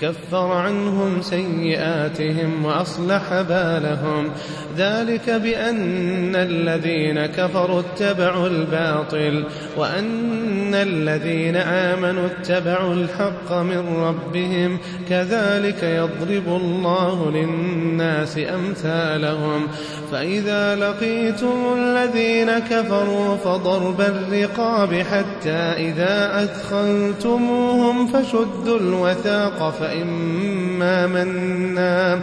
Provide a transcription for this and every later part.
كفر عنهم سيئاتهم وأصلح بالهم. ذلك بأن الذين كفروا اتبعوا الباطل وأن الذين آمنوا اتبعوا الحق من ربهم. كذلك يضرب الله للناس أمثالهم. فإذا لقيتم الذين كفروا فضرب الرقاب حتى إذا أثخنتموهم فشدوا الوثاق فإما منا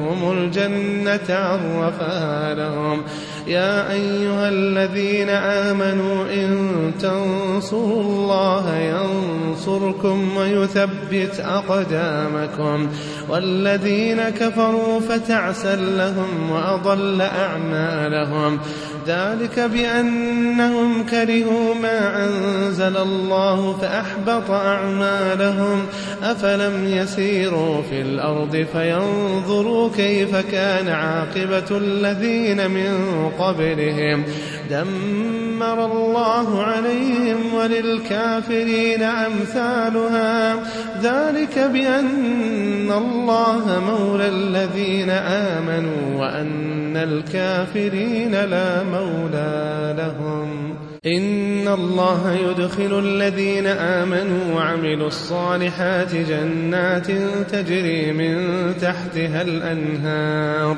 الجنة عرفها لهم. يا أيها الذين آمنوا إن تنصروا الله ينصركم ويثبت أقدامكم. والذين كفروا فتعسا لهم وأضل أعمالهم. ذلك بأنهم كرهوا ما أنزل الله فأحبط أعمالهم. أفلم يسيروا في الأرض فينظروا كيف كان عاقبة الذين من قبلهم؟ دمر الله عليهم وللكافرين أمثالها. ذلك بأن الله مولى الذين آمنوا وأن الكافرين لا مولى لهم. إن الله يدخل الذين آمنوا وعملوا الصالحات جنات تجري من تحتها الأنهار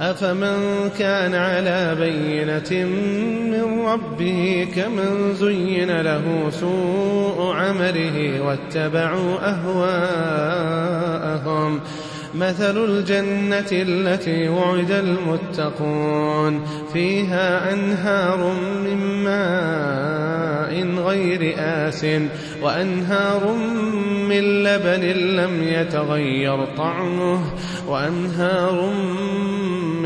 أفمن كان على بينة من ربه كمن زين له سوء عمله واتبعوا أهواءهم. مثل الجنة التي وعد المتقون. فيها أنهار من ماء غير آس وأنهار من لبن لم يتغير طعمه وأنهار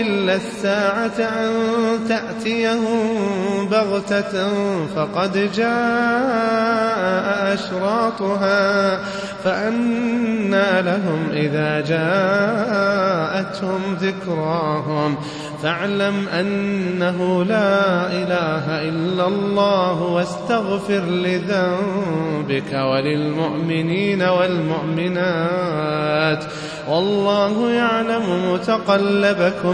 إلا الساعة أن تأتيهم بغتة فقد جاء أشراطها فأنى لهم إذا جاءتهم ذكراهم فاعلم أنه لا إله إلا الله واستغفر لذنبك وللمؤمنين والمؤمنات والله يعلم متقلبكم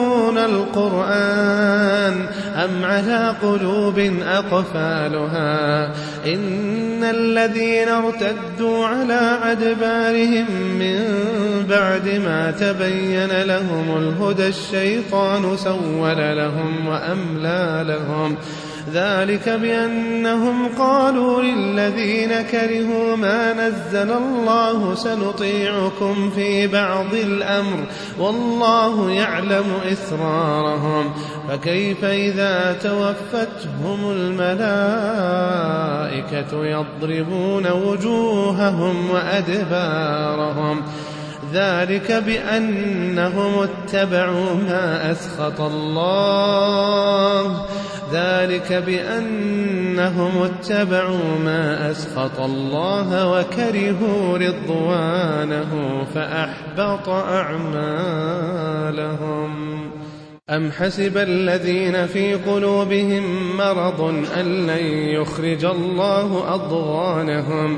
القرآن أم على قلوب أقفالها؟ إن الذين ارتدوا على أدبارهم من بعد ما تبين لهم الهدى الشيطان سول لهم وأملى لهم. ذلك بأنهم قالوا للذين كرهوا ما نزل الله سنطيعكم في بعض الأمر والله يعلم إسرارهم فكيف إذا توفتهم الملائكة يضربون وجوههم وأدبارهم ذلك بأنهم اتبعوا ما أسخط الله ذلك بأنهم اتبعوا ما أسخط الله وكرهوا رضوانه فأحبط أعمالهم. أم حسب الذين في قلوبهم مرض أن لن يخرج الله أضغانهم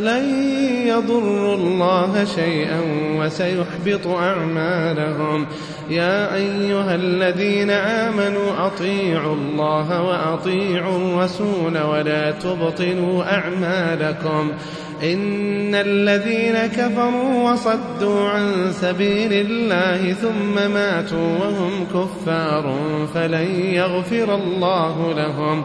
لن يضروا الله شيئا وسيحبط أعمالهم. يا أيها الذين آمنوا أطيعوا الله وأطيعوا الرسول ولا تبطلوا أعمالكم. إن الذين كفروا وصدوا عن سبيل الله ثم ماتوا وهم كفار فلن يغفر الله لهم.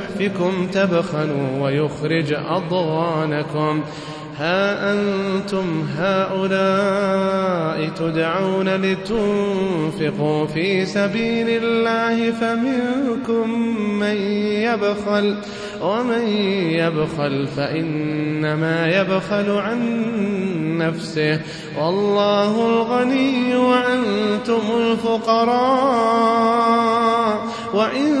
فيحفكم تبخلوا ويخرج أضغانكم. ها أنتم هؤلاء تدعون لتنفقوا في سبيل الله فمنكم من يبخل ومن يبخل فإنما يبخل عن نفسه. والله الغني وأنتم الفقراء. وإن